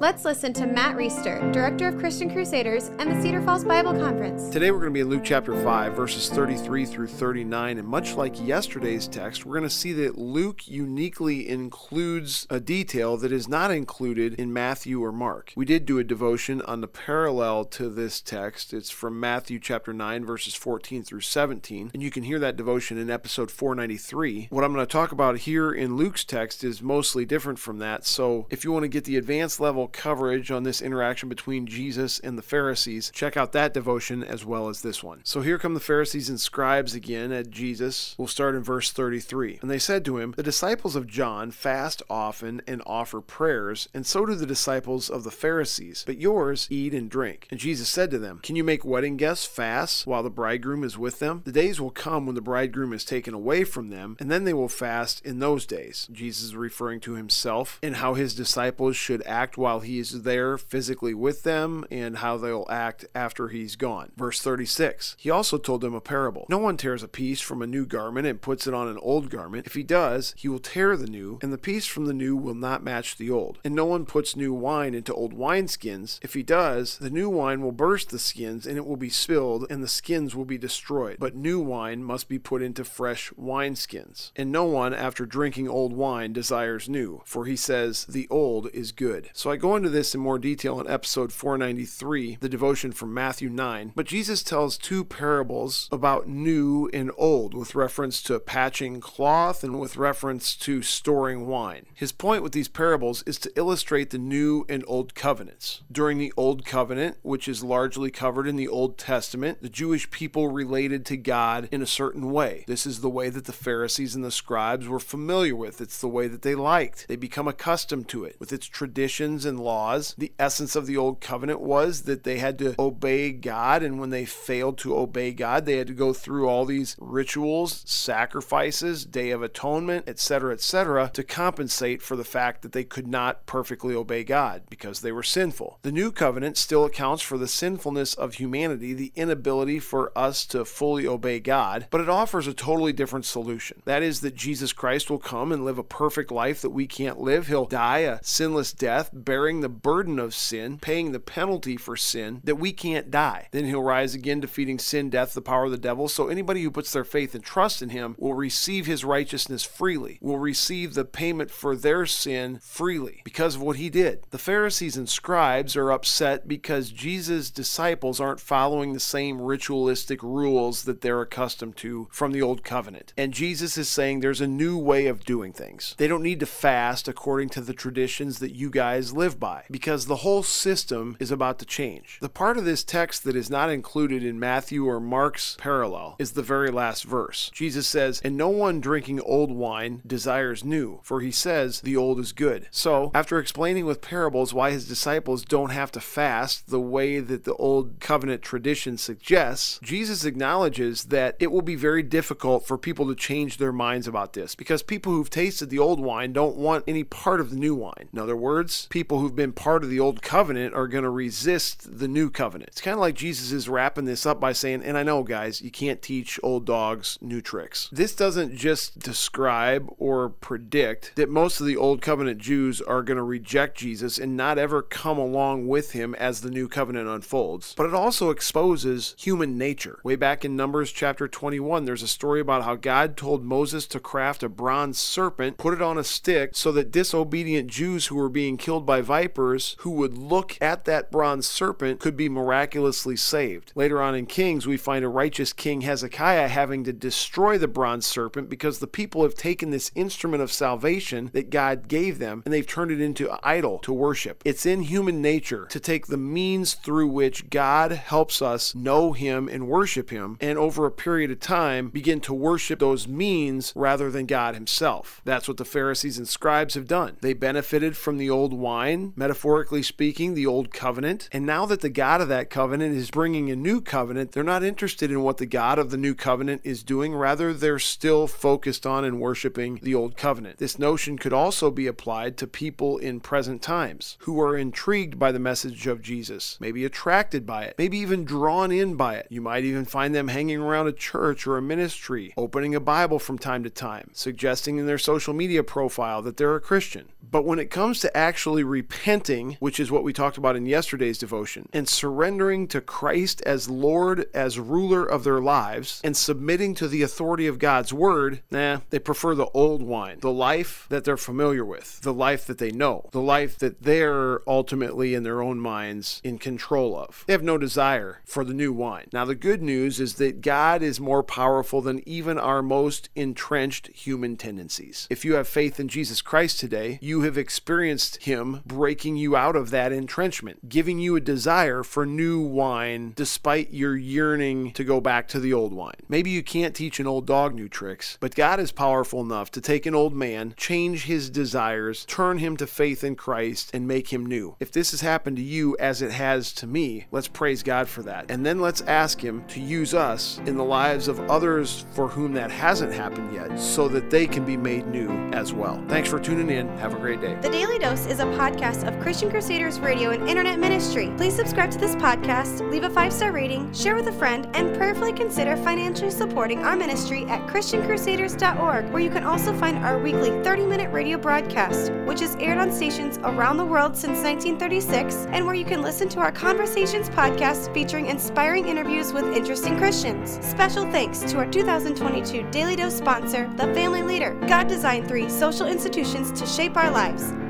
Let's listen to Matt Reisetter, Director of Christian Crusaders and the Cedar Falls Bible Conference. Today we're going to be in Luke chapter 5, verses 33 through 39. And much like yesterday's text, we're going to see that Luke uniquely includes a detail that is not included in Matthew or Mark. We did do a devotion on the parallel to this text. It's from Matthew chapter 9, verses 14 through 17. And you can hear that devotion in episode 493. What I'm going to talk about here in Luke's text is mostly different from that. So if you want to get the advanced level coverage on this interaction between Jesus and the Pharisees, check out that devotion as well as this one. So here come the Pharisees and scribes again at Jesus. We'll start in verse 33. And they said to him, The disciples of John fast often and offer prayers, and so do the disciples of the Pharisees, but yours eat and drink. And Jesus said to them, Can you make wedding guests fast while the bridegroom is with them? The days will come when the bridegroom is taken away from them, and then they will fast in those days. Jesus is referring to himself and how his disciples should act while while he's there physically with them and how they'll act after he's gone. Verse 36 He also told them a parable. No one tears a piece from a new garment and puts it on an old garment. If he does, he will tear the new, and the piece from the new will not match the old. And no one puts new wine into old wineskins. If he does, the new wine will burst the skins, and it will be spilled, and the skins will be destroyed. But new wine must be put into fresh wineskins. And no one, after drinking old wine, desires new, for he says, The old is good. So I go into this in more detail in episode 493, the devotion from Matthew 9. But Jesus tells two parables about new and old with reference to patching cloth and with reference to storing wine. His point with these parables is to illustrate the new and old covenants. During the Old Covenant, which is largely covered in the Old Testament, the Jewish people related to God in a certain way. This is the way that the Pharisees and the scribes were familiar with. It's the way that they liked. They become accustomed to it with its traditions and laws. The essence of the old covenant was that they had to obey God, and when they failed to obey God, they had to go through all these rituals, sacrifices, Day of Atonement, etc., etc., to compensate for the fact that they could not perfectly obey God because they were sinful. The new covenant still accounts for the sinfulness of humanity, the inability for us to fully obey God, but it offers a totally different solution. That is, that Jesus Christ will come and live a perfect life that we can't live. He'll die a sinless death, bearing bearing the burden of sin, paying the penalty for sin, that we can't die. Then he'll rise again, defeating sin, death, the power of the devil. So anybody who puts their faith and trust in him will receive his righteousness freely, will receive the payment for their sin freely because of what he did. The Pharisees and scribes are upset because Jesus' disciples aren't following the same ritualistic rules that they're accustomed to from the old covenant. And Jesus is saying there's a new way of doing things. They don't need to fast according to the traditions that you guys live by because the whole system is about to change. The part of this text that is not included in Matthew or Mark's parallel is the very last verse. Jesus says, And no one drinking old wine desires new, for he says, The old is good. So, after explaining with parables why his disciples don't have to fast the way that the old covenant tradition suggests, Jesus acknowledges that it will be very difficult for people to change their minds about this because people who've tasted the old wine don't want any part of the new wine. In other words, people who who've been part of the old covenant are going to resist the new covenant. It's kind of like Jesus is wrapping this up by saying, and I know, guys, you can't teach old dogs new tricks. This doesn't just describe or predict that most of the old covenant Jews are going to reject Jesus and not ever come along with him as the new covenant unfolds, but it also exposes human nature. Way back in Numbers chapter 21, there's a story about how God told Moses to craft a bronze serpent, put it on a stick, so that disobedient Jews who were being killed by vipers who would look at that bronze serpent could be miraculously saved. Later on in Kings, we find a righteous king Hezekiah having to destroy the bronze serpent because the people have taken this instrument of salvation that God gave them and they've turned it into an idol to worship. It's in human nature to take the means through which God helps us know Him and worship Him, and over a period of time begin to worship those means rather than God Himself. That's what the Pharisees and scribes have done. They benefited from the old wine metaphorically speaking, the old covenant. And now that the God of that covenant is bringing a new covenant, they're not interested in what the God of the new covenant is doing. Rather, they're still focused on and worshiping the old covenant. This notion could also be applied to people in present times who are intrigued by the message of Jesus, maybe attracted by it, maybe even drawn in by it. You might even find them hanging around a church or a ministry, opening a Bible from time to time, suggesting in their social media profile that they're a Christian. But when it comes to actually repenting, which is what we talked about in yesterday's devotion, and surrendering to Christ as Lord, as ruler of their lives, and submitting to the authority of God's word, nah, they prefer the old wine, the life that they're familiar with, the life that they know, the life that they're ultimately in their own minds in control of. They have no desire for the new wine. Now, the good news is that God is more powerful than even our most entrenched human tendencies. If you have faith in Jesus Christ today, you have experienced Him breaking you out of that entrenchment, giving you a desire for new wine despite your yearning to go back to the old wine. Maybe you can't teach an old dog new tricks, but God is powerful enough to take an old man, change his desires, turn him to faith in Christ, and make him new. If this has happened to you as it has to me, let's praise God for that. And then let's ask Him to use us in the lives of others for whom that hasn't happened yet so that they can be made new as well. Thanks for tuning in. Have a great day. The Daily Dose is a podcast of Christian Crusaders Radio and Internet Ministry. Please subscribe to this podcast, leave a five star rating, share with a friend, and prayerfully consider financially supporting our ministry at ChristianCrusaders.org, where you can also find our weekly 30 minute radio broadcast, which is aired on stations around the world since 1936, and where you can listen to our Conversations podcast featuring inspiring interviews with interesting Christians. Special thanks to our 2022 Daily Dose sponsor, The Family Leader. God designed three social institutions to shape our lives lives